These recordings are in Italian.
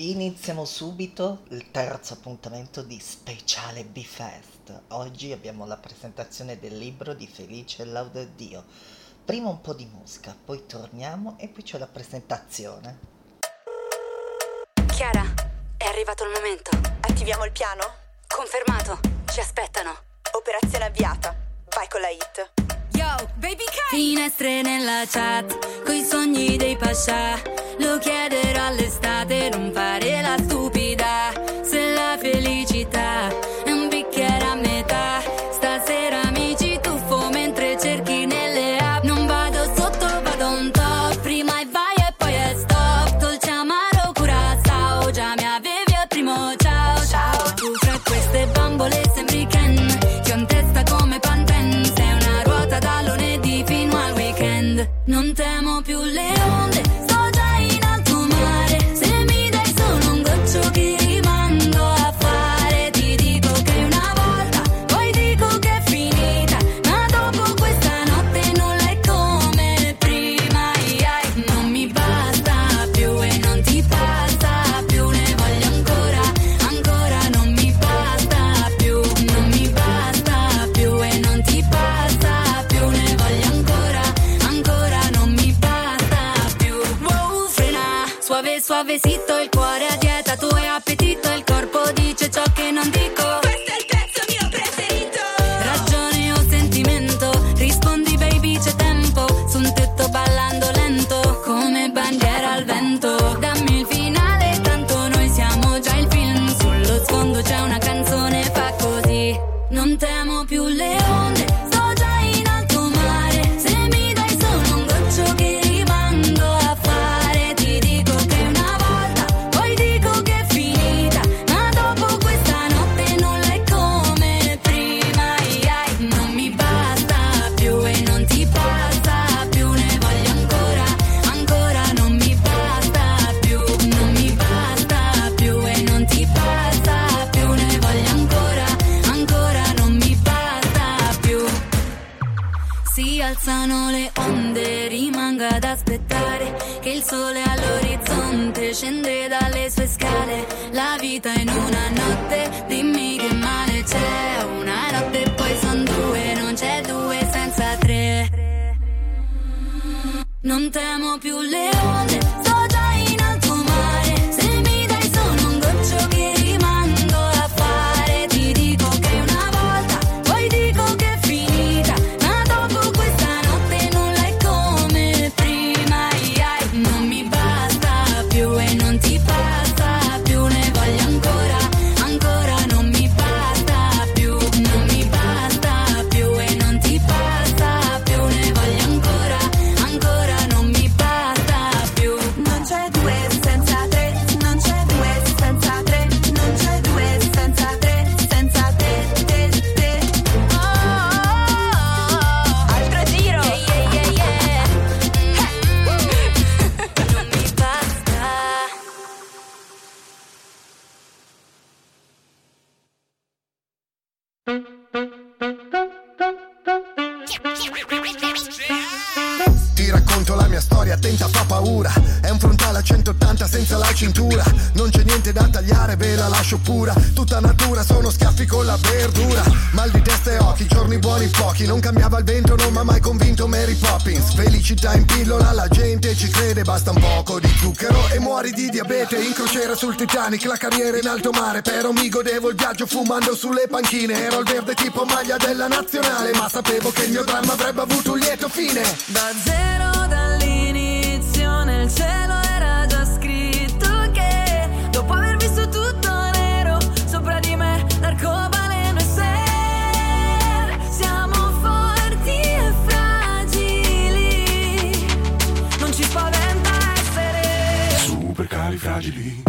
Iniziamo subito il terzo appuntamento di Speciale B-Fest. Oggi abbiamo la presentazione del libro di Felice Laudadio. Prima un po' di musica, poi torniamo e poi c'è la presentazione. Chiara, è arrivato il momento. Attiviamo il piano? Confermato, ci aspettano. Operazione avviata. Vai con la hit. Baby K! Finestre nella chat, coi sogni dei pascià lo chiederò all'estate, non fare la stupida. Lascio Tutta natura, sono schiaffi con la verdura. Mal di testa e occhi, giorni buoni pochi Non cambiava il vento, non mi ha mai convinto Mary Poppins. Felicità in pillola, la gente ci crede Basta un poco di zucchero e muori di diabete. In crociera sul Titanic, la carriera in alto mare Però mi godevo il viaggio fumando sulle panchine. Ero il verde tipo maglia della nazionale Ma sapevo che il mio dramma avrebbe avuto un lieto fine. Da zero dall'inizio nel cielo Adley.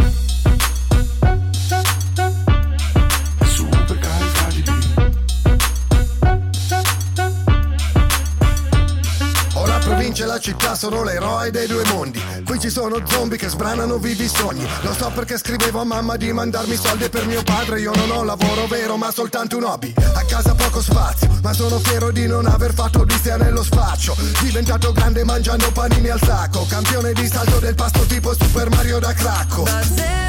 E la città sono l'eroe dei due mondi. Qui ci sono zombie che sbranano vivi sogni. Lo so perché scrivevo a mamma di mandarmi soldi per mio padre. Io non ho lavoro vero ma soltanto un hobby. A casa poco spazio ma sono fiero di non aver fatto odissea nello spaccio. Diventato grande mangiando panini al sacco. Campione di salto del pasto tipo Super Mario da cracco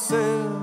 myself.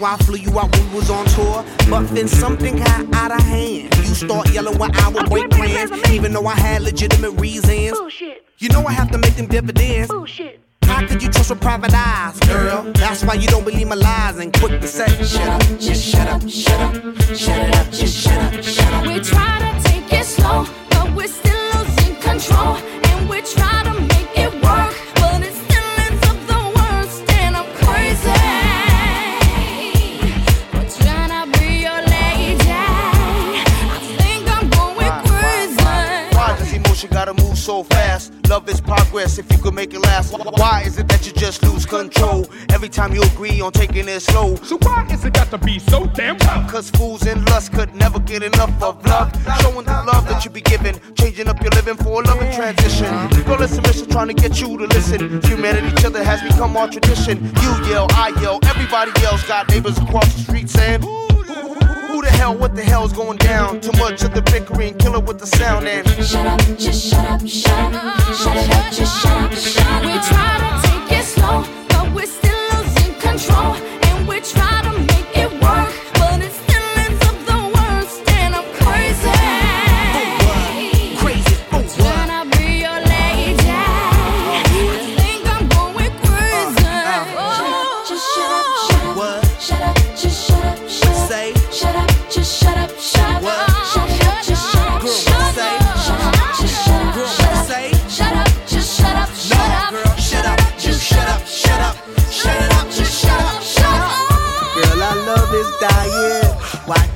Why I flew you out when we was on tour. But then something got out of hand. You start yelling when I would break plans, even though I had legitimate reasons. You know I have to make them dividends. How could you trust with private eyes, girl? That's why you don't believe my lies and quit the say, shut up, just shut up, shut up, so fast? Love is progress if you could make it last. Why is it that you just lose control every time you agree on taking it slow? So why is it got to be so damn tough? Cause fools in lust could never get enough of love. Showing the love that you be giving, changing up your living for a loving transition. Girl, listen, mission trying to get you to listen. Humanity, each other has become our tradition. You yell, I yell, everybody yells. Got neighbors across the street saying, Who, who the hell, what the hell's going down? Too much of the bickering, killer with the sound and. Shut up, just shut up, shut up, shut it up, just shut up, shut up. We try to take it slow, but we're still losing control. And we try to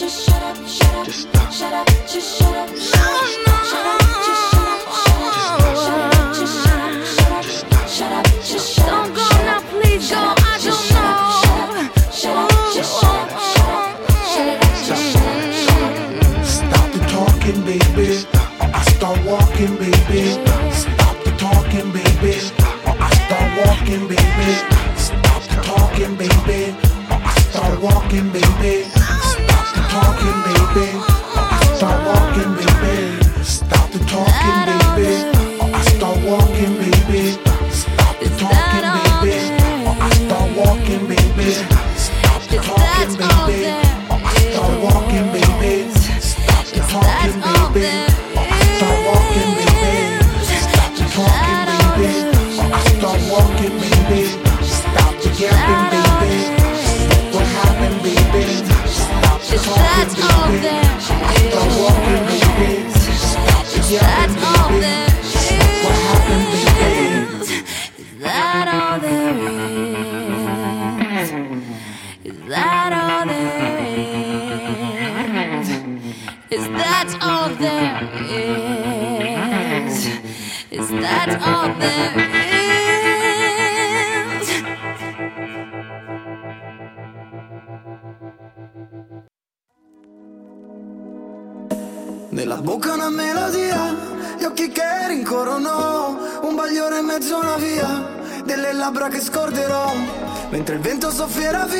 just shut up, shut up. Just stop. Shut up, just shut up, shut up.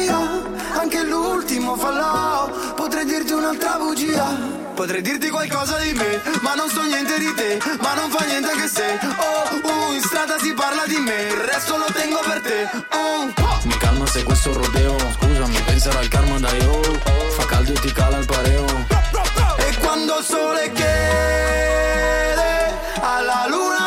Via, anche l'ultimo fallò, potrei dirti un'altra bugia, Potrei dirti qualcosa di me, ma non so niente di te, ma non fa niente che se. Oh, uh, in strada si parla di me, il resto lo tengo per te. Oh. Mi calma se questo rodeo Scusami, penserà al karma da io Fa caldo e ti cala il pareo E quando il sole chiede alla luna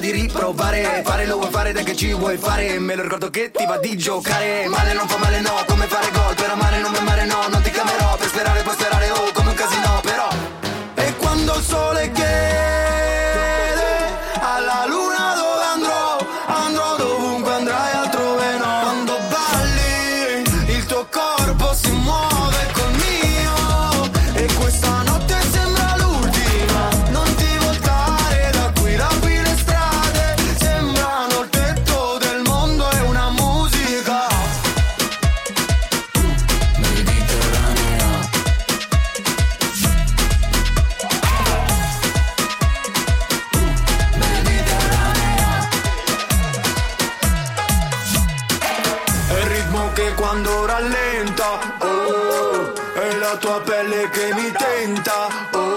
di riprovare. Fare lo vuoi fare dai che ci vuoi fare. Me lo ricordo che ti va di giocare. Male non fa male no Come fare gol. Per amare non mi mare no Non ti chiamerò. Per sperare puoi sperare tua pelle che mi tenta, oh,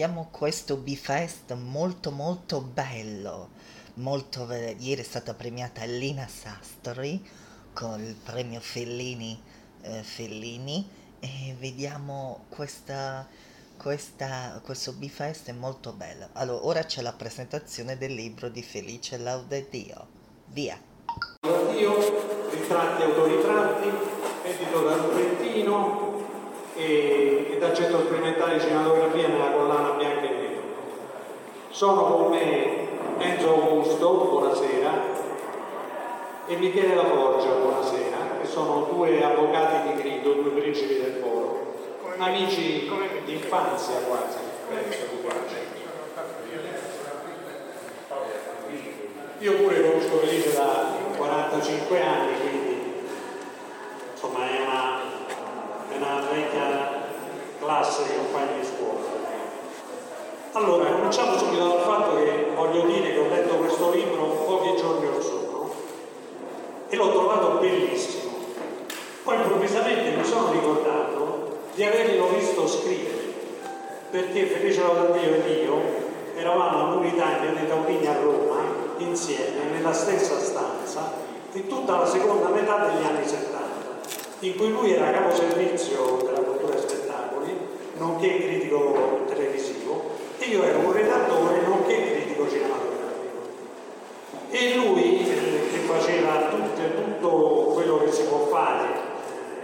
vediamo questo B-Fest molto molto bello. Molto ve- Ieri è stata premiata Lina Sastri con il premio Fellini, eh, Fellini e vediamo questa, questa, questo B-Fest è molto bello. Allora, ora c'è la presentazione del libro di Felice Laude Dio. Via! Dio, ritratti e autoritratti, edito da Rubentino e, e da Centro Sperimentale di Cinematografia nella collana bianca e nero. Sono con me Enzo Augusto, buonasera, e Michele La Forgia, buonasera, che sono due avvocati di grido, due principi del foro, amici di infanzia quasi, penso, quasi. Io pure conosco Felice da 45 anni, classe di compagni di scuola. Allora, cominciamo subito dal fatto che voglio dire che ho letto questo libro pochi giorni or sono e l'ho trovato bellissimo. Poi improvvisamente mi sono ricordato di averlo visto scrivere, perché Felice Laudandio ed io eravamo a Mauritania nei Taurini a Roma insieme nella stessa stanza in tutta la seconda metà degli anni 70, in cui lui era capo servizio della e nonché critico televisivo, e io ero un redattore nonché critico cinematografico. E lui, eh, che faceva tutte- tutto quello che si può fare,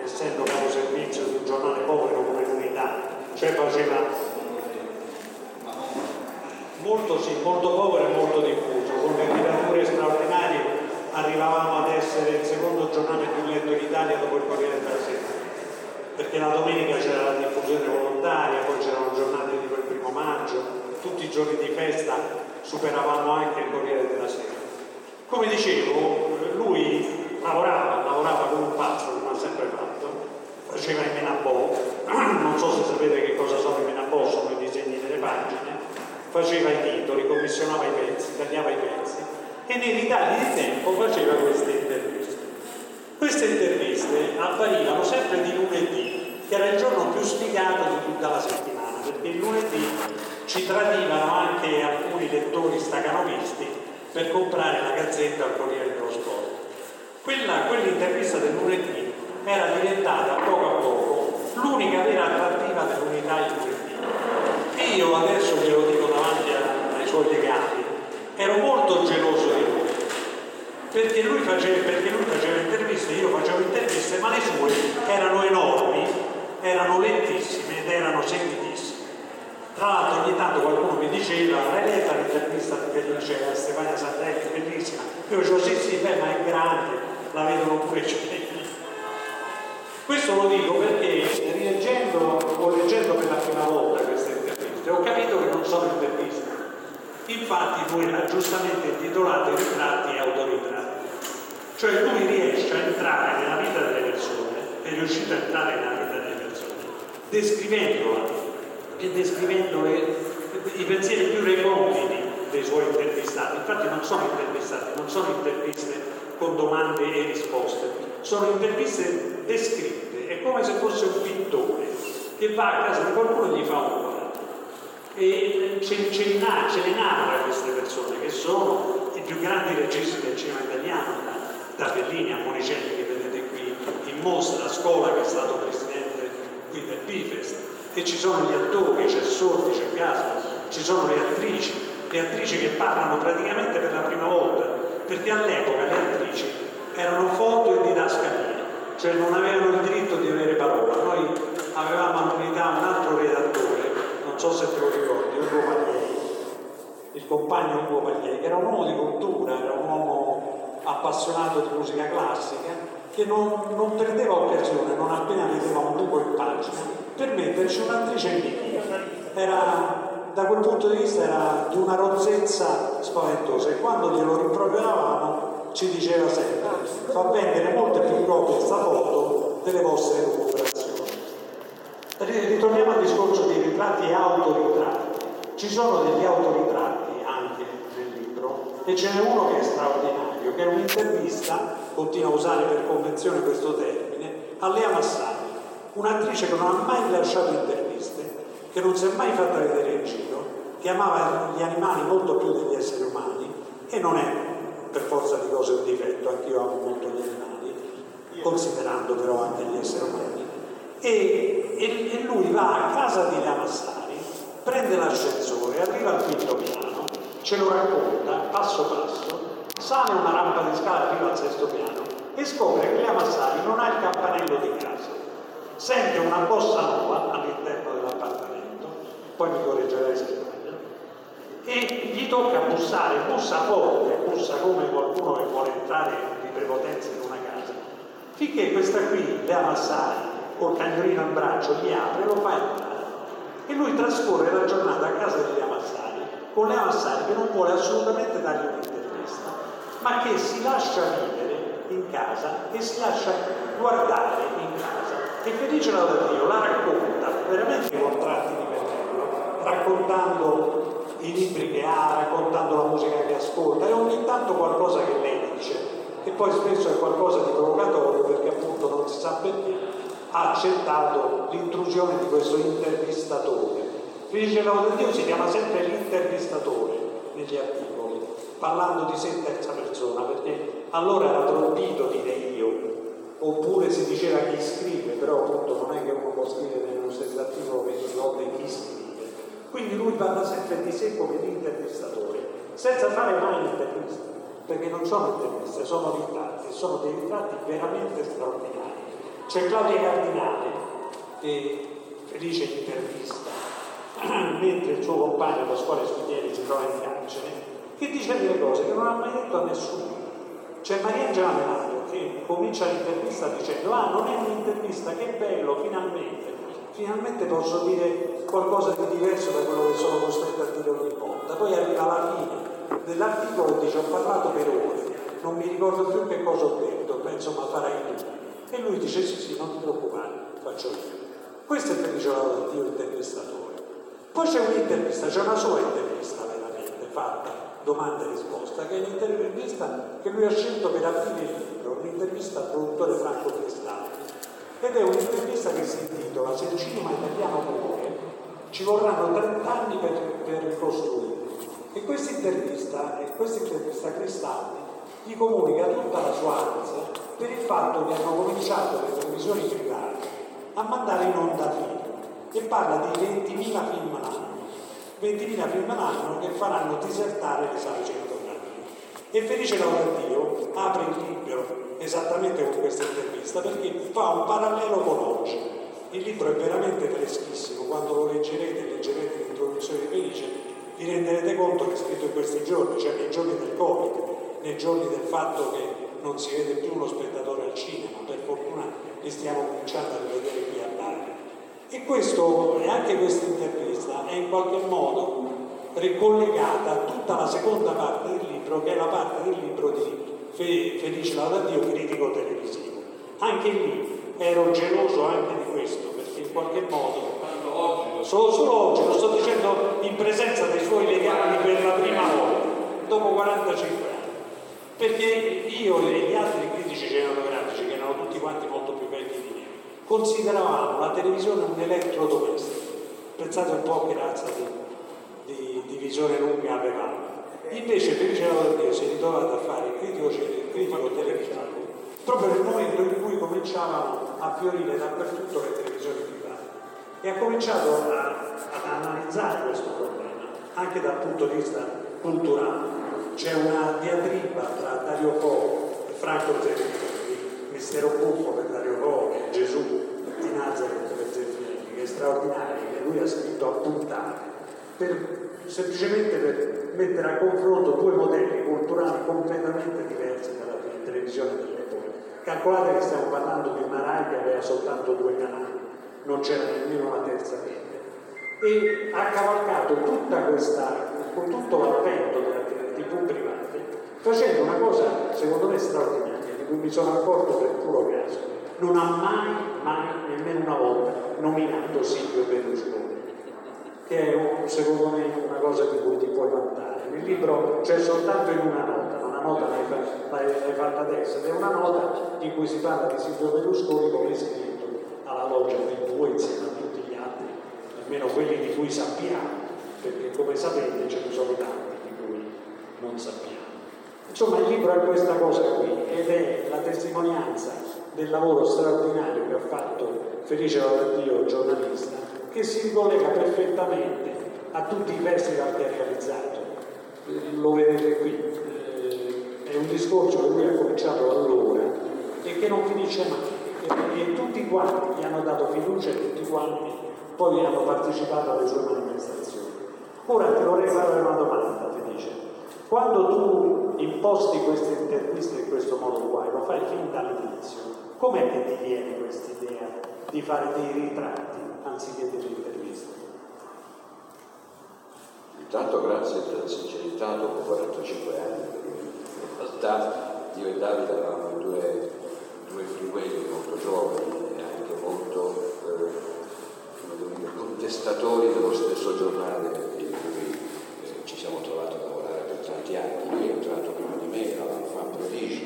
eh, essendo capo servizio di un giornale povero come l'unità, cioè faceva molto, sì, molto povero e molto diffuso, con le tirature straordinarie arrivavamo ad essere il secondo giornale più letto in Italia dopo il Corriere della Sera, perché la domenica c'era la diffusione volontaria, poi c'erano giornate tipo il primo maggio, tutti i giorni di festa superavamo anche il Corriere della Sera. Come dicevo, lui lavorava, lavorava come un pazzo, come ha sempre fatto, faceva i menabò, non so se sapete che cosa sono i menabò, sono i disegni delle pagine, faceva i titoli, commissionava i pezzi, tagliava i e nei ritagli di tempo faceva queste interviste. Queste interviste apparivano sempre di lunedì, che era il giorno più sfigato di tutta la settimana, perché il lunedì ci tradivano anche alcuni lettori stacanovisti per comprare la gazzetta al Corriere dello Sport. Quella, quell'intervista del lunedì era diventata poco a poco l'unica vera attrattiva dell'unità il lunedì. E io adesso ve lo dico davanti ai suoi legati, ero molto geloso di lui, perché lui, faceva, perché lui faceva interviste, io facevo interviste, ma le sue erano enormi, erano lentissime ed erano sentitissime. Tra l'altro ogni tanto qualcuno mi diceva, l'hai letta l'intervista di Felice a Stefania Santelli, bellissima. Io dicevo sì sì, beh ma è grande, la vedono pure cittadini. Questo lo dico perché rileggendo o leggendo per la prima volta queste interviste ho capito che non sono interviste. Infatti lui ha giustamente intitolato ritratti e autoritratti. Cioè lui riesce a entrare nella vita delle persone, è riuscito a entrare nella vita descrivendola e descrivendo le- i pensieri più reconditi dei suoi intervistati. Infatti non sono intervistati, non sono interviste con domande e risposte, sono interviste descritte, è come se fosse un pittore che va a casa di qualcuno e gli fa un quadro e ce, ce li ce le narra queste persone che sono i più grandi registi del cinema italiano, da, da Fellini a Monicelli che vedete qui in mostra, a scuola che è stato presidente qui del Bifest, e ci sono gli attori, c'è Sordi, c'è Gasman, ci sono le attrici, le attrici che parlano praticamente per la prima volta, perché all'epoca le attrici erano foto e didascalie, cioè non avevano il diritto di avere parola. Noi avevamo all'unità un altro redattore, non so se te lo ricordi, Ugo Paglieri, il compagno Ugo Paglieri, che era un uomo di cultura, era un uomo appassionato di musica classica, che non, non perdeva occasione, non appena vedeva un buco in pagina, per metterci un'attrice in bikini. Era, da quel punto di vista era di una rozzezza spaventosa e quando glielo rimproveravamo ci diceva sempre fa vendere molte più copie sta foto delle vostre recuperazioni. Ri- Ritorniamo al discorso dei ritratti e autoritratti. Ci sono degli autoritratti anche nel libro e ce n'è uno che è straordinario, che è un'intervista, continuo a usare per convenzione questo termine, a Lea Massani, un'attrice che non ha mai lasciato interviste, che non si è mai fatta vedere in giro, che amava gli animali molto più degli esseri umani e non è per forza di cose un difetto, anch'io amo molto gli animali, considerando però anche gli esseri umani. E, e- e lui va a casa di Lea Massari, prende l'ascensore, arriva al quinto piano, ce lo racconta passo passo, sale una rampa di scala fino al sesto piano e scopre che Lea Massari non ha il campanello di casa. Sente una bossa nuova all'interno dell'appartamento, poi mi correggerai se sbaglio, e gli tocca bussare, bussa forte, bussa come qualcuno che vuole entrare di prepotenza in una casa, finché questa qui, Lea Massari, col cagnolino in braccio, gli apre e lo fa entrare. E lui trascorre la giornata a casa di Lea Massari, con Lea Massari che non vuole assolutamente dargli un'intervista, ma che si lascia vivere in casa e si lascia guardare in casa. E Felice Laudatio la racconta. Veramente con tratti di pennello, raccontando i libri che ha, raccontando la musica che ascolta e ogni tanto qualcosa che lei dice, che poi spesso è qualcosa di provocatorio perché appunto non si sa perché ha accettato l'intrusione di questo intervistatore. Felice Laudatio si chiama sempre l'intervistatore negli articoli, parlando di sé in terza persona, perché allora era proibito dire io, oppure si diceva chi scrive, però appunto non è che uno può scrivere nello stesso articolo che si nota chi scrive. Quindi lui parla sempre di sé come di intervistatore, senza fare mai interviste, perché non sono interviste, sono ritratti, sono dei ritratti veramente straordinari. C'è Claudia Cardinale che felice intervista mentre il suo compagno Pasquale Studieri si trova in carcere che dice delle cose che non ha mai detto a nessuno. C'è Maria Angela Melario che comincia l'intervista dicendo ah non è un'intervista, che bello, finalmente, finalmente posso dire qualcosa di diverso da quello che sono costretto a dire ogni volta. Poi arriva alla fine dell'articolo e dice ho parlato per ore, non mi ricordo più che cosa ho detto, penso ma farai tu. E lui dice sì sì, non ti preoccupare, faccio io. Questo è Felice Laudatio intervistatore. Poi c'è un'intervista, c'è una sua intervista veramente fatta domanda e risposta, che è l'intervista che lui ha scelto per aprire il libro, un'intervista al produttore Franco Cristalli. Ed è un'intervista che si intitola Se il cinema italiano muore, ci vorranno 30 anni per, per ricostruirlo. E questa intervista, questa intervista Cristalli gli comunica tutta la sua ansia per il fatto che hanno cominciato le televisioni private a mandare in onda film e parla di 20.000 film all'anno. 20.000 film all'anno che faranno disertare le sale cinematografiche. E Felice Laudatio apre il libro esattamente con questa intervista perché fa un parallelo con oggi. Il libro è veramente freschissimo, quando lo leggerete e leggerete l'introduzione di Felice vi renderete conto che è scritto in questi giorni, cioè nei giorni del Covid, nei giorni del fatto che non si vede più lo spettatore al cinema, per fortuna li stiamo cominciando a Bari. E questo, e anche questa intervista è in qualche modo ricollegata a tutta la seconda parte del libro, che è la parte del libro di Fe- Felice Laudadio, critico televisivo. Anche lì ero geloso anche di questo, perché in qualche modo Solo, solo oggi, lo sto dicendo in presenza dei suoi legali per la prima volta, dopo 45 anni. Perché io e gli altri critici cinematografici, che erano tutti quanti molto più vecchi di me, consideravamo la televisione un elettrodomestico. Pensate un po' che razza di, di, di visione lunga avevamo. Invece Felice Laudatio si è ritrovato a fare il critico, il critico televisivo proprio nel momento in cui cominciavano a fiorire dappertutto le televisioni private e ha cominciato ad analizzare questo problema anche dal punto di vista culturale. C'è una diatriba tra Dario Fo e Franco Zeffirelli, Mistero Buffo per Dario Fo Gesù di Nazareth per Zeffirelli, che è straordinaria, che lui ha scritto a puntate, per- semplicemente per mettere a confronto due modelli culturali completamente diversi dalla televisione dell'epoca. Calcolate che stiamo parlando di una RAI che aveva soltanto due canali, non c'era nemmeno una terza rete. E ha cavalcato tutta questa, con tutto l'avvento delle tv private, facendo una cosa secondo me straordinaria, di mi sono accorto per puro caso. Non ha mai, mai, nemmeno una volta, nominato Silvio Berlusconi che è secondo me una cosa di cui ti puoi vantare. Nel libro c'è soltanto in una nota, una nota l'hai, fa- l'hai- fatta adesso, è una nota in cui si parla di Silvio Berlusconi come iscritto alla loggia del due insieme a tutti gli altri, almeno quelli di cui sappiamo, perché come sapete ce ne sono tanti di cui non sappiamo. Insomma, il libro è questa cosa qui ed è la testimonianza del lavoro straordinario che ha fatto Felice Laudatio, giornalista, che si ricollega perfettamente a tutti i festival che ha realizzato. Lo vedete qui, eh, è un discorso che lui ha cominciato allora e che non finisce mai. E, tutti quanti gli hanno dato fiducia e tutti quanti poi hanno partecipato alle sue manifestazioni. Ora ti vorrei fare una domanda, ti dice. Quando tu imposti queste interviste in questo modo qua, e lo fai fin dall'inizio, com'è che ti viene questa idea di fare dei ritratti anziché delle interviste? Intanto grazie per la sincerità dopo 45 anni, perché in realtà io e Davide eravamo due, due freeway molto giovani e anche molto eh, contestatori dello stesso giornale in cui eh, ci siamo trovati a lavorare per tanti anni. Lui è entrato prima di me, era un fan prodigio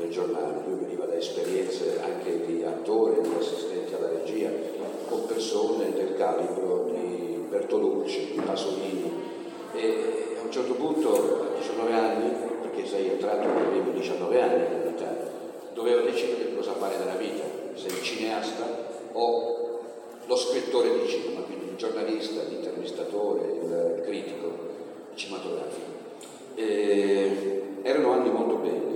del giornale, lui veniva da esperienze anche di attore, di assistente alla regia, con persone del calibro di Bertolucci, di Pasolini, e a un certo punto, a 19 anni, perché sei entrato avevo 19 anni in realtà, dovevo decidere cosa fare nella vita, se il cineasta o lo scrittore di cinema, quindi il giornalista, l'intervistatore, il, critico cinematografico. E erano anni molto belli, eh.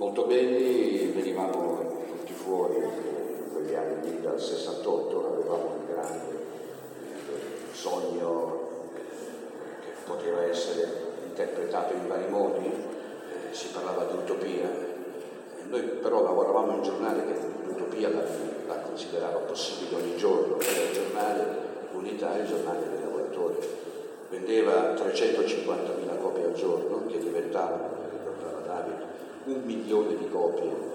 Molto belli, venivamo tutti fuori in quegli anni lì dal 68, avevamo un grande eh, sogno che poteva essere interpretato in vari modi, eh, si parlava di utopia, Eh, noi però lavoravamo in un giornale che l'utopia la, la considerava possibile ogni giorno, era il giornale unitario, il giornale dei lavoratori, vendeva 350.000 copie al giorno che diventavano, un milione di copie.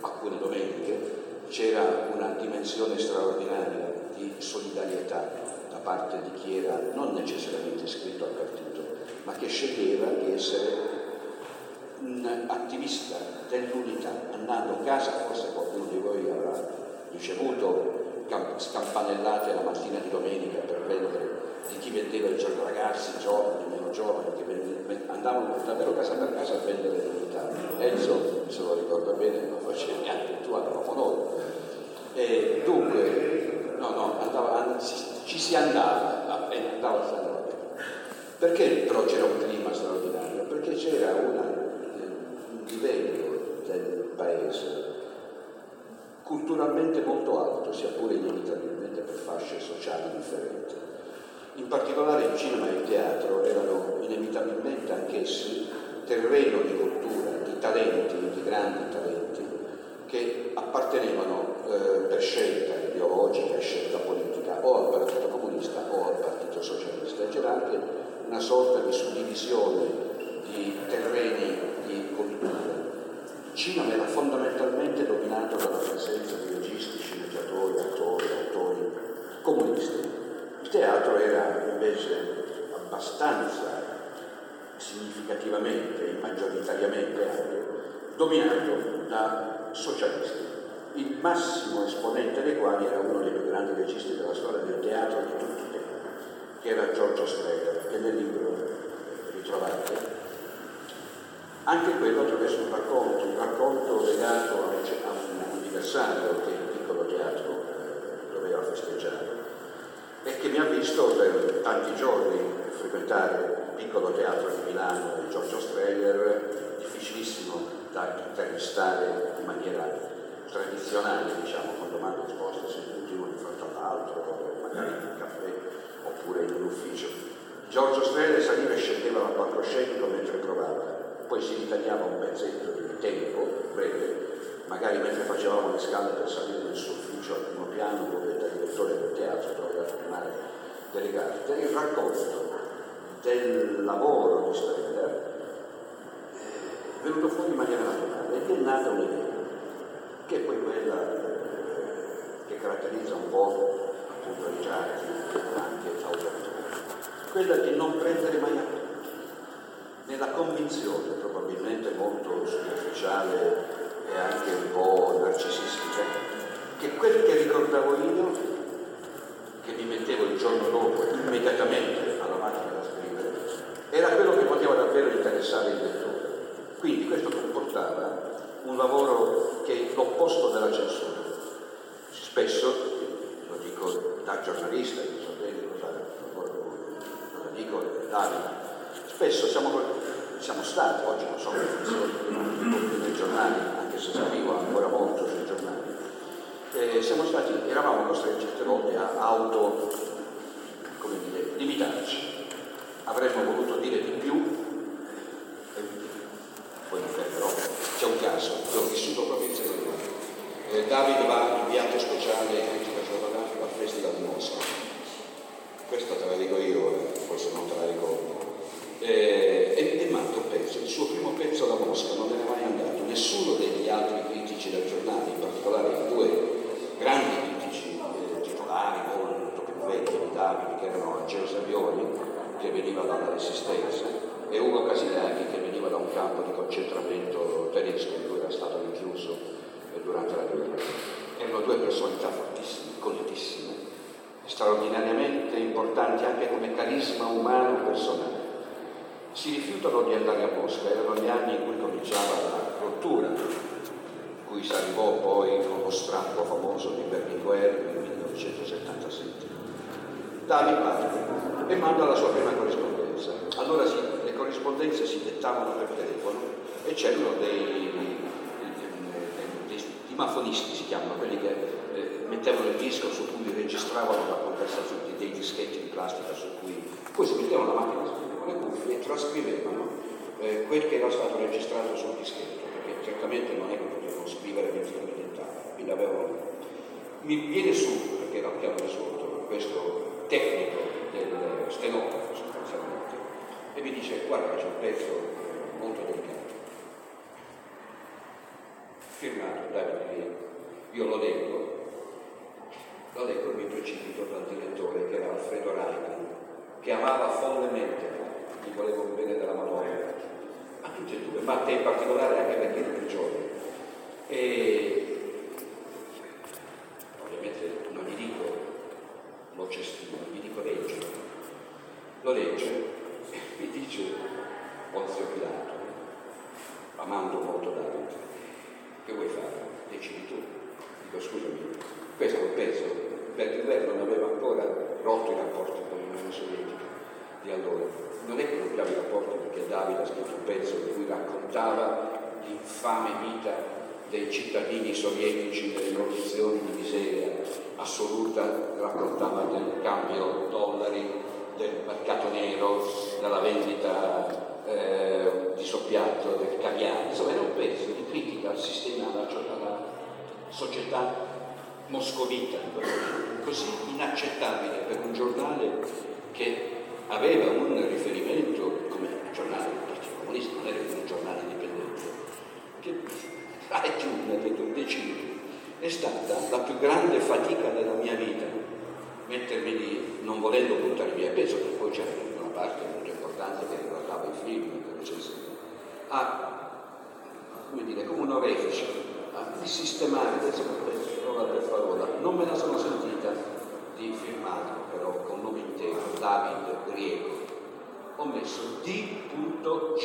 Alcune domeniche, c'era una dimensione straordinaria di solidarietà da parte di chi era non necessariamente iscritto al partito, ma che sceglieva di essere un attivista dell'unità, andando a casa, forse qualcuno di voi avrà ricevuto scampanellate la mattina di domenica per vendere di chi vendeva i ragazzi giovani, meno giovani, che vende- andavano davvero casa per casa a vendere l'unità. Enzo, se lo ricordo bene, lo facevi anche tu, andavamo noi. E dunque, no, no, andava- and- ci, ci si andava, e andava a San Roberto. Perché però c'era un clima straordinario? Perché c'era una- un livello del paese culturalmente molto alto, sia pure inevitabilmente per fasce sociali differenti. In particolare il cinema e il teatro erano inevitabilmente anch'essi terreno di cultura, di talenti, di grandi talenti, che appartenevano eh, per scelta ideologica e scelta politica o al Partito Comunista o al Partito Socialista. C'era anche una sorta di suddivisione di terreni di cultura. Il cinema era fondamentalmente dominato dalla presenza di registi, sceneggiatori, attori, autori comunisti. Il teatro era invece abbastanza significativamente maggioritariamente anche dominato da socialisti, il massimo esponente dei quali era uno dei più grandi registi della storia del teatro di tutti i tempi, che era Giorgio Strega, che nel libro ritrovate anche quello attraverso un racconto, un racconto legato a un, anniversario che il piccolo teatro eh, doveva festeggiare e che mi ha visto per tanti giorni frequentare il piccolo teatro di Milano di Giorgio Streller, difficilissimo da intervistare in maniera tradizionale, diciamo, con domande e risposte seduti uno di fronte all'altro, magari in un caffè oppure in un ufficio. Giorgio Streller saliva e scendeva dal palcoscenico mentre provava, poi si ritagliava un pezzetto di tempo breve, magari mentre facevamo le scale per salire nel suo ufficio al primo piano dove da direttore del teatro doveva firmare delle carte, il racconto del lavoro di Streller è venuto fuori in maniera naturale ed è nata un'idea, che è poi quella eh, che caratterizza un po' appunto i giatti, anche autori, quella di non prendere mai atto nella convinzione, probabilmente molto superficiale e anche un po' narcisistica, che quel che ricordavo io, che mi mettevo il giorno dopo immediatamente alla macchina da scrivere, era quello che poteva davvero interessare il lettore. Quindi questo comportava un lavoro che è l'opposto della censura. Spesso, lo dico da giornalista, io so bene cosa, cosa dico, Davide, spesso siamo, siamo stati, oggi non sono difensori dei giornali, anche se scrivo ancora molto sui giornali, eh, siamo stati, eravamo costretti certe volte a auto, come dire, limitarci. Avremmo voluto dire di più, e poi mi fermerò, c'è un caso, che ho vissuto proprio in Serbia. Eh, Davide va viaggio speciale critica fotografica al Festival di Mosca. Questa te la dico io, eh, forse non te la ricordo. Eh, e, e un pezzo, il suo primo pezzo da Mosca non era mai andato, nessuno degli altri critici del giornale, in particolare i due grandi critici eh, titolari, molto più vecchi Davide, che erano Angelo Savioni, che veniva dalla Resistenza, e Ugo Casinelli, che veniva da un campo di concentramento tedesco in cui era stato rinchiuso eh, durante la guerra. Erano due personalità fortissime, colletissime, straordinariamente importanti anche come carisma umano personale si rifiutano di andare a Mosca, erano gli anni in cui cominciava la rottura, cui si arrivò poi con lo strappo famoso di Berlinguer nel 1977. Davi parte e manda la sua prima corrispondenza. Allora si, le corrispondenze si dettavano per telefono e c'erano dei, timafonisti, si chiamano, quelli che eh, mettevano il disco su cui registravano la conversazione, dei dischetti di plastica su cui poi si mettevano la macchina le cuffie trascrivevano eh, quel che era stato registrato sul dischetto, perché certamente non è che potevano scrivere lo diventava, quindi avevano... Mi viene su, perché era piano di sotto, questo tecnico del stenografo sostanzialmente, e mi dice guarda c'è un pezzo molto delicato, firmato Davide io lo leggo, lo leggo e mi precipito dal direttore che era Alfredo Raini, che amava follemente ti volevo bene della Madonna, a tutti e due, ma a te in particolare anche perché eri più giovane. E ovviamente non gli dico lo cestino, gli dico legge. Lo legge e mi dice Ponzio Pilato, amando molto Davide, che vuoi fare? Decidi tu. Dico scusami, questo lo penso, lei non aveva ancora rotto i rapporti con l'Unione Sovietica di allora. Non è che rompiamo i rapporti perché Davide ha scritto un pezzo in cui raccontava l'infame vita dei cittadini sovietici delle condizioni di miseria assoluta, raccontava del cambio dollari, del mercato nero, della vendita eh, di soppiatto, del caviale, insomma era un pezzo di critica al sistema, alla, alla società moscovita così inaccettabile per un giornale che aveva un riferimento come giornale del Partito Comunista, non era un giornale indipendente, che ha Giugno ha detto decidi. È stata la più grande fatica della mia vita mettermi lì, non volendo buttare via, penso che poi c'era una parte molto importante che riguardava i film, a, come dire, come un orefice, a risistemare, adesso parola per parola, non me la sono sentita di firmarlo però con nome intero, David Griego. Ho messo D.G.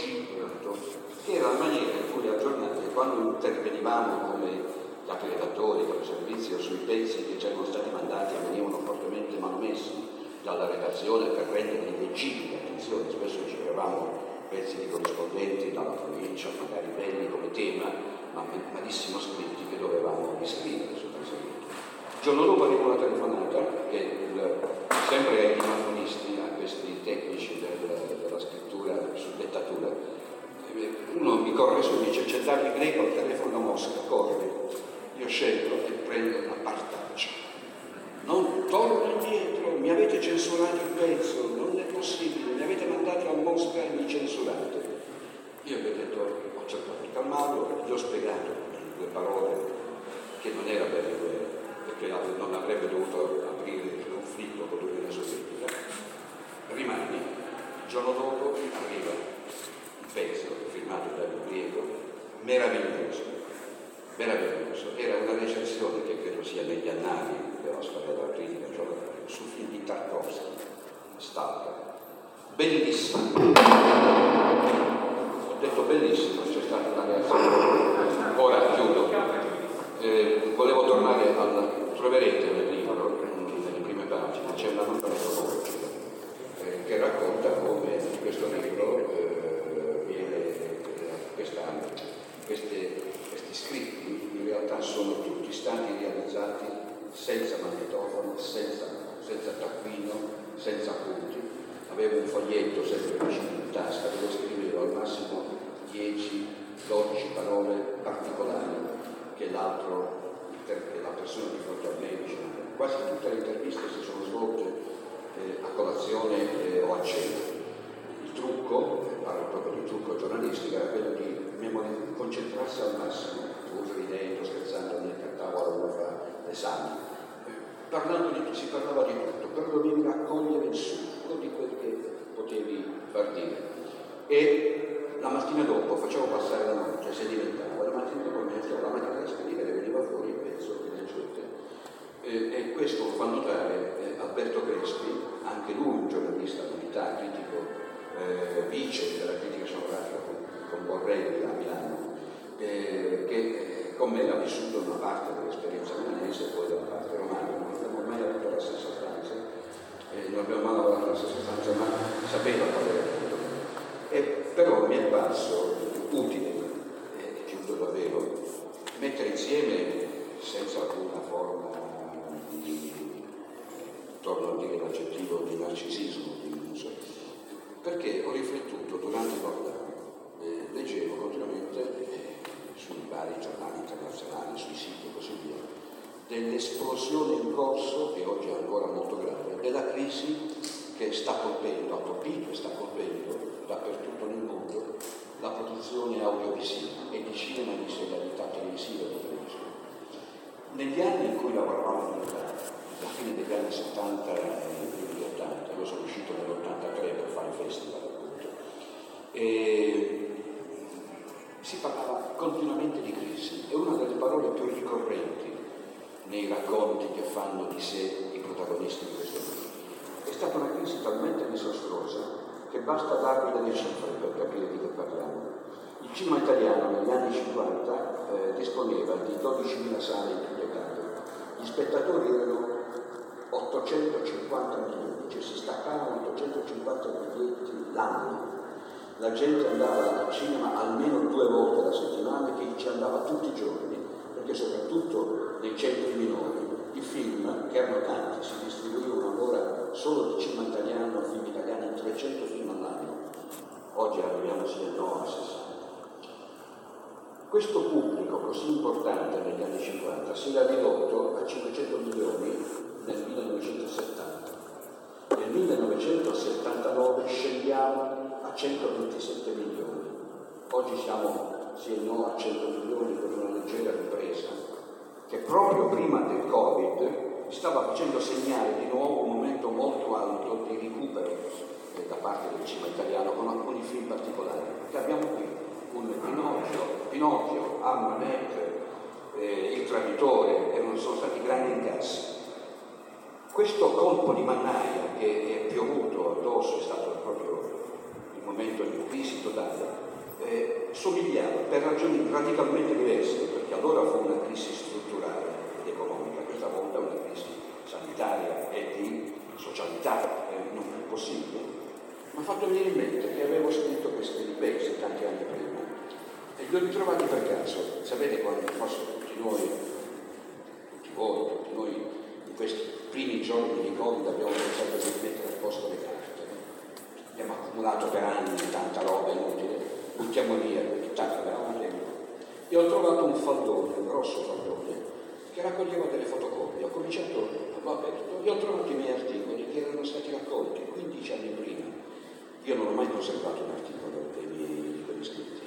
che era la maniera in cui al giornale, quando intervenivamo come capi redattori, capi servizio sui pezzi che ci erano stati mandati e venivano fortemente manomessi dalla redazione per renderli leggibili, attenzione, spesso ci avevamo pezzi di corrispondenti dalla provincia, magari belli come tema, ma malissimo scritti che dovevamo riscrivere. Il giorno dopo arriva una telefonata che il, sempre ai dinafonisti, a questi tecnici del, della scrittura su dettatura, uno mi corre su e dice c'è Davide Greco al telefono a Mosca, corre. Io scendo e prendo una partaccia. Non torno indietro, mi avete censurato il pezzo, non è possibile, mi avete mandato a Mosca e mi censurate. Io gli ho detto, ho cercato di calmarlo, gli ho spiegato in due parole che non era bene perché non avrebbe dovuto aprire il conflitto con l'Unione Sovietica. Rimani, il giorno dopo arriva il pezzo firmato da Griego, meraviglioso, meraviglioso. Era una recensione che credo sia negli annali della storia della critica giornalistica sul film di Tarkovsky, Stalker. Bellissimo. Ho detto bellissimo, c'è stata una reazione. Ora chiudo. Eh, volevo tornare al. Troverete nel libro, nelle prime pagine, c'è una nota metodologica eh, che racconta come questo libro eh, viene, questa, queste, questi scritti in realtà sono tutti stati realizzati senza magnetofono, senza, senza taccuino, senza appunti. Avevo un foglietto sempre vicino in tasca dove scrivevo al massimo 10-12 parole particolari che l'altro, la persona di fronte a me diceva. Quasi tutte le interviste si sono svolte eh, a colazione eh, o a cena. Il trucco, parlo proprio di trucco giornalistico, era quello di concentrarsi al massimo, pur ridendo, scherzando, mentre a tavola fa l'esame. Parlando di, si parlava di tutto, però dovevi raccogliere il succo di quel che potevi far dire. E la mattina dopo facevo passare la notte, se diventava, la mattina dopo mi la macchina da scrivere veniva fuori il pezzo che leggete. E, questo fa notare eh, Alberto Crespi, anche lui un giornalista d'unità, critico, eh, vice della critica scenografica con, Borrelli a Milano, eh, che eh, con me ha vissuto una parte dell'esperienza milanese e poi della parte romana, non abbiamo mai avuto la stessa stanza, eh, non abbiamo mai lavorato nella stessa stanza, ma sapeva qual era punto. E però mi è parso utile, e chiudo davvero, mettere insieme senza alcuna forma di, torno a dire l'aggettivo di narcisismo, di uso, perché ho riflettuto durante il lockdown, eh, leggevo continuamente eh, sui vari giornali internazionali, sui siti e così via, dell'esplosione in corso, che oggi è ancora molto grave, della crisi che sta colpendo, ha colpito e sta colpendo dappertutto nel mondo la produzione audiovisiva e di cinema di serialità televisiva. Negli anni in cui lavoravamo in Italia, alla fine degli anni 70 e primi 80, io sono uscito nell'83 per fare il festival appunto, E si parlava continuamente di crisi, è una delle parole più ricorrenti nei racconti che fanno di sé i protagonisti di questo libro. È stata una crisi talmente disastrosa che basta darvi delle cifre per capire di che parliamo. Il cinema italiano negli anni 50 eh, disponeva di 12.000 sale impiegate, gli spettatori erano 850 milioni, cioè si staccavano 850 biglietti l'anno. La gente andava al cinema almeno due volte alla settimana e chi ci andava tutti i giorni, perché soprattutto nei centri minori i film, che erano tanti, si distribuivano allora solo di cinema italiano, film italiani, 300 film all'anno. Oggi arriviamo sì a 9, 60. Questo pubblico così importante negli anni 50 si era ridotto a 500 milioni nel 1970. Nel 1979 scendiamo a 127 milioni. Oggi siamo sì e no a 100 milioni con una leggera ripresa che proprio prima del Covid stava facendo segnare di nuovo un momento molto alto di recupero eh, da parte del cinema italiano con alcuni film particolari che abbiamo qui un Pinocchio, Pinocchio, Hamlet, eh, Il traditore, erano, sono stati grandi incassi. Questo colpo di mannaia che è piovuto addosso, è stato proprio il momento di crisi totale, eh, somigliava per ragioni radicalmente diverse, perché allora fu una crisi strutturale ed economica, questa volta una crisi sanitaria e di socialità, eh, non più possibile. Mi ha fatto venire in mente che avevo scritto questi pezzi tanti anni prima e li ho ritrovati per caso. Sapete quando forse tutti noi, tutti voi, tutti noi in questi primi giorni di Covid abbiamo pensato di mettere a posto le carte. Abbiamo accumulato per anni tanta roba inutile, buttiamo via, tanto avevamo tempo. E ho trovato un faldone, un grosso faldone, che raccoglieva delle fotocopie. Ho cominciato, l'ho aperto e ho trovato i miei articoli che erano stati raccolti 15 anni prima. Io non ho mai conservato un articolo dei miei di scritti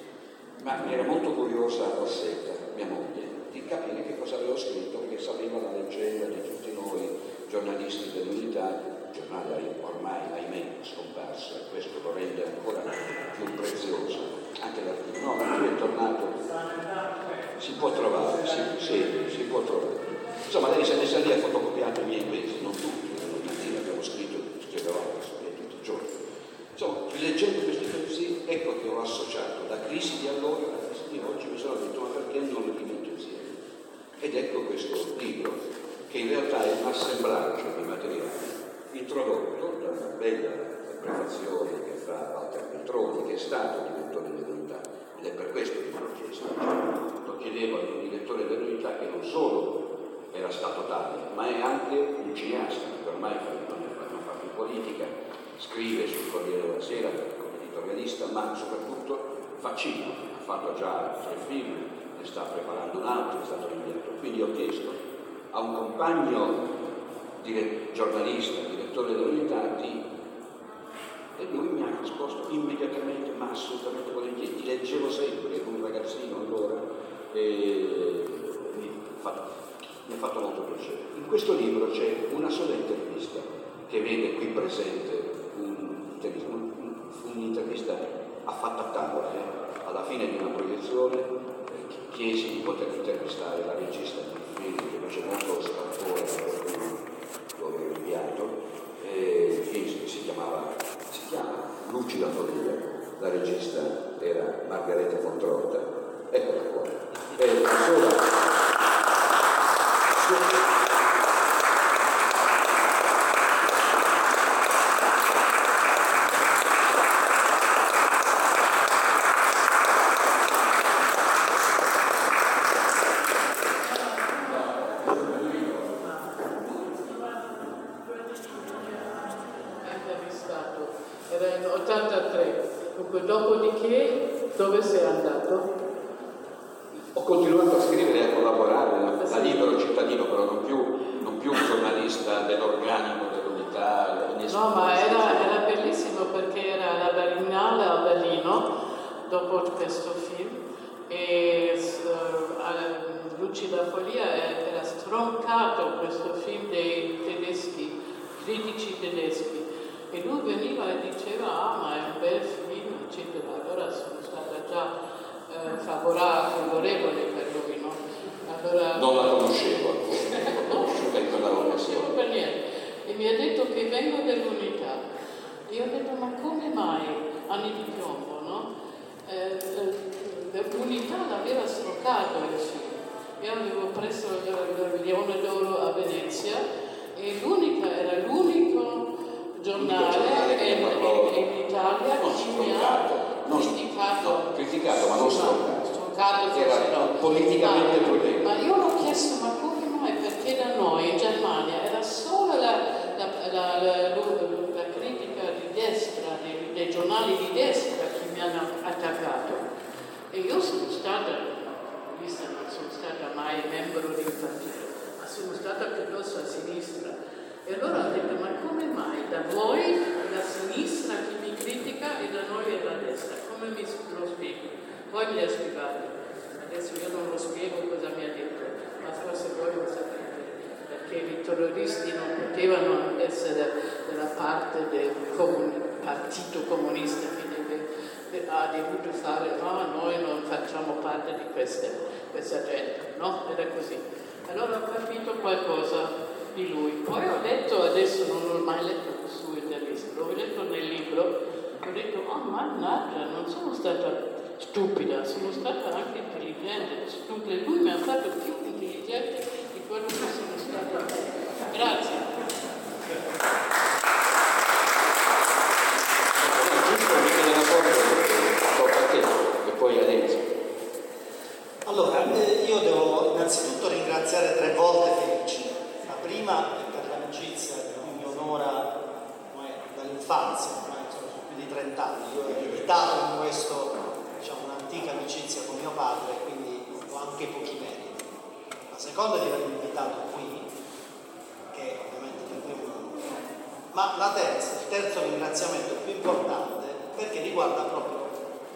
ma era molto curiosa Rossetta, mia moglie, di capire che cosa avevo scritto, perché sapeva la leggenda di tutti noi giornalisti dell'unità, giornale ormai, ahimè, scomparso, e questo lo rende ancora più prezioso. Anche l'articolo, no, l'articolo è tornato, si può trovare, sì, sì, si può trovare. Insomma, lei se ne sa lì ha fotocopiato i miei pezzi, non tutti, non tutti, abbiamo scritto, scrivevamo tutti i giorni. Insomma, rileggendo questi pezzi, ecco che ho associato la crisi di allora alla crisi di oggi, mi sono detto ma perché non li metto insieme? Ed ecco questo libro, che in realtà è un assemblaggio di materiali introdotto da una bella prefazione che fa Walter Petroni, che è stato direttore dell'unità, ed è per questo che me l'ho chiesto. Lo chiedevo al direttore dell'unità che non solo era stato tale, ma è anche un cineasta, che ormai non fa più politica, scrive sul Corriere della Sera come editorialista, ma soprattutto fa cinema, fatto già tre film, ne sta preparando un altro, è stato rinviato. Quindi ho chiesto a un compagno dire, giornalista, direttore dell'unità, di... e lui mi ha risposto immediatamente, ma assolutamente volentieri, ti leggevo sempre, un ragazzino allora, e mi, ha fatto molto piacere. In questo libro c'è una sola intervista che vede qui presente un'intervista, un, un'intervista a fatta a tavola, eh. Alla fine di una proiezione chiesi di poter intervistare la regista di un film che fece molto scalpore, lo avevo inviato, eh, che si chiamava, si chiama Lucida Follia, la regista era Margareta Fontrotta, eccola qua. È la sola, intervistato, era in 83, dunque dopodiché dove sei andato? Ho continuato a scrivere e a collaborare da libero cittadino, però non più, non più un giornalista dell'organico dell'unità. No, ma era, era bellissimo perché era alla Berlinale a Berlino, dopo questo film, e uh, alla Lucida Follia era stroncato questo film dei tedeschi, critici tedeschi, e lui veniva e diceva, ah ma è un bel film, eccetera, allora sono stata già eh, favorevole, favorevole per lui, no? Allora, Non la conoscevo ancora, non l'ho conosciuta in quella non occasione. per niente. E mi ha detto che vengo dall'unità. Io ho detto, ma come mai? Anni di piombo, no? Eh, eh, l'unità Io avevo preso il Leone d'Oro a Venezia e l'unica, era l'unico giornale in, in- Italia non che mi ha non- criticato. no, criticato, ma non stroncato. Stroncato Era no. politicamente Ma- prudente. Ma io l'ho chiesto, ma come mai? Perché da noi in Germania era solo la, la, la- la- la- la critica di destra, dei, dei giornali di destra che mi hanno attaccato. E io sono stata, vista non sono stata mai membro di un partito, ma sono stata piuttosto a sinistra. E allora ho detto, ma come mai da voi la sinistra che mi critica e da noi la destra? Come mi lo spiego? Poi mi ha spiegato. Adesso io non lo spiego cosa mi ha detto, ma forse voi lo sapete, perché i terroristi non potevano essere dalla parte del comuni- partito comunista ha dovuto fare, no, noi non facciamo parte di queste- questa gente, no? Era così. Allora ho capito qualcosa di lui. Poi ho letto, adesso non l'ho mai letto suo intervista, l'ho letto nel libro, ho detto, oh mannaggia, non sono stata stupida, sono stata anche intelligente, stupida. Lui mi ha fatto più intelligente di quello che sono stata. Grazie. Giusto Michele Laporte, tocca a te e poi a Renzo. Allora, eh, io devo innanzitutto ringraziare tre volte Felice. La prima è per l'amicizia che mi onora ormai dall'infanzia, ormai sono più di 30 anni. Io ho ereditato in questo diciamo, un'antica amicizia con mio padre, quindi ho anche pochi meriti. La seconda è di avermi invitato qui, che ovviamente è un onore. Ma la terza, il terzo ringraziamento più importante, perché riguarda proprio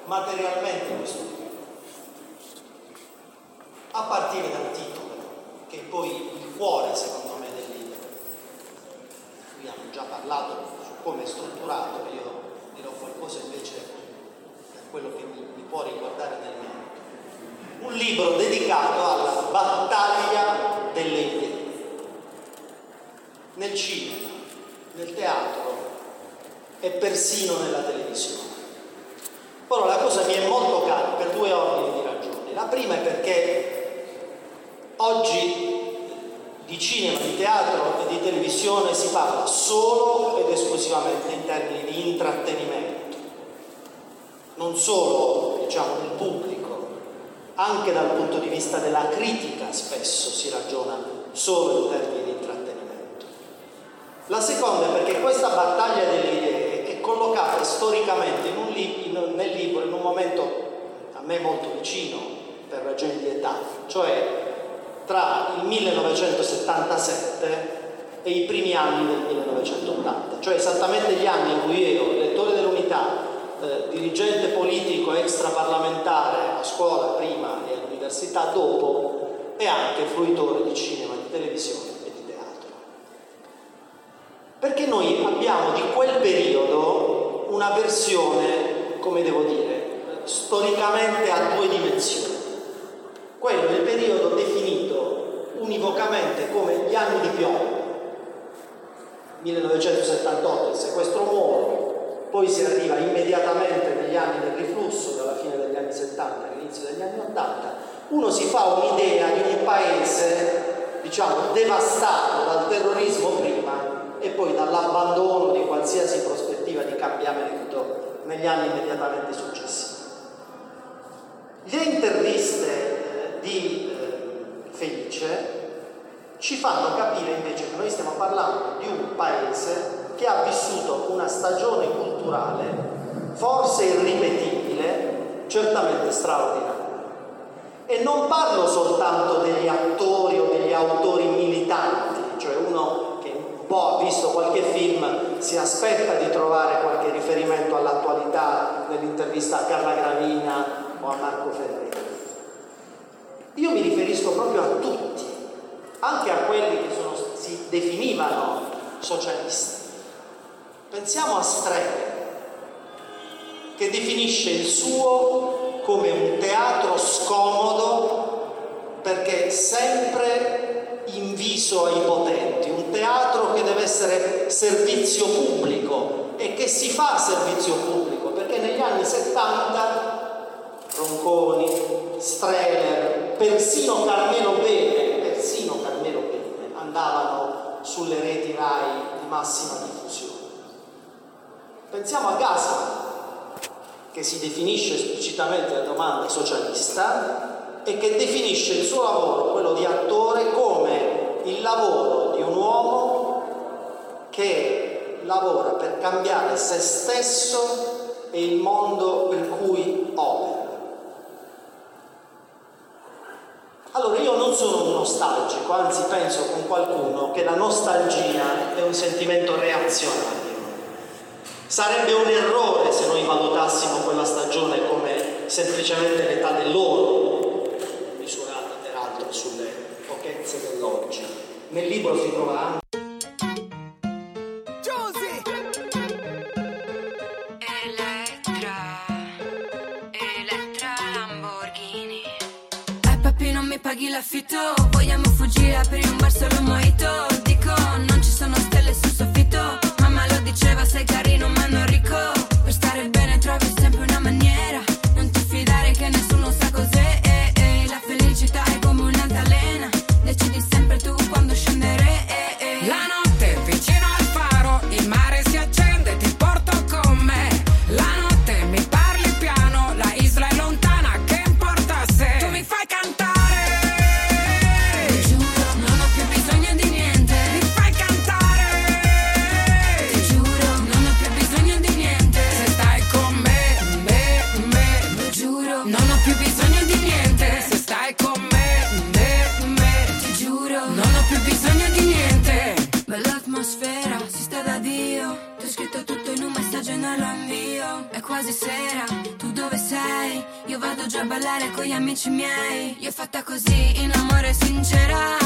materialmente questo libro a partire dal titolo, che poi il cuore secondo me. Già parlato su come è strutturato, io dirò qualcosa invece per quello che mi, mi può riguardare nel merito. Un libro dedicato alla battaglia delle idee. Nel cinema, nel teatro e persino nella televisione. Ora la cosa mi è molto cara per due ordini di ragioni. La prima è perché oggi di cinema, di teatro e di televisione si parla solo ed esclusivamente in termini di intrattenimento, non solo diciamo del pubblico, anche dal punto di vista della critica spesso si ragiona solo in termini di intrattenimento. La seconda è perché questa battaglia delle idee è collocata storicamente in un li- in- nel libro in un momento a me molto vicino per ragioni di età, cioè tra il 1977 e i primi anni del 1980, cioè esattamente gli anni in cui ero lettore dell'unità, eh, dirigente politico extraparlamentare a scuola prima e all'università dopo e anche fruitore di cinema, di televisione e di teatro. Perché noi abbiamo di quel periodo una versione, come devo dire, storicamente a due dimensioni. Quello è il periodo definito univocamente come gli anni di piombo, 1978 il sequestro Moro, poi si arriva immediatamente negli anni del riflusso, dalla fine degli anni 70 all'inizio degli anni 80, uno si fa un'idea di un paese, diciamo, devastato dal terrorismo prima e poi dall'abbandono di qualsiasi prospettiva di cambiamento negli anni immediatamente successivi. Le interviste eh, di Felice ci fanno capire invece che noi stiamo parlando di un paese che ha vissuto una stagione culturale forse irripetibile, certamente straordinaria. E non parlo soltanto degli attori o degli autori militanti, cioè uno che un po' ha visto qualche film si aspetta di trovare qualche riferimento all'attualità nell'intervista a Carla Gravina o a Marco Ferreri. Io mi riferisco proprio a tutti, anche a quelli che sono- si definivano socialisti. Pensiamo a Strega. che definisce il suo come un teatro scomodo perché sempre inviso ai potenti, un teatro che deve essere servizio pubblico e che si fa servizio pubblico perché negli anni 70 Ronconi, Streller, persino Carmelo Bene, persino Carmelo Bene andavano sulle reti RAI di massima diffusione. Pensiamo a Gassman, che si definisce esplicitamente la domanda socialista e che definisce il suo lavoro, quello di attore, come il lavoro di un uomo che lavora per cambiare se stesso e il mondo in cui opera. Allora io non sono un nostalgico, anzi penso con qualcuno che la nostalgia è un sentimento reazionario. Sarebbe un errore se noi valutassimo quella stagione come semplicemente l'età dell'oro, misurata peraltro sulle pochezze dell'oggi. Nel libro si trova anche l'affitto, vogliamo fuggire aprire un bar solo mojito. Ballare con gli amici miei. Io fatta così, in amore sincera.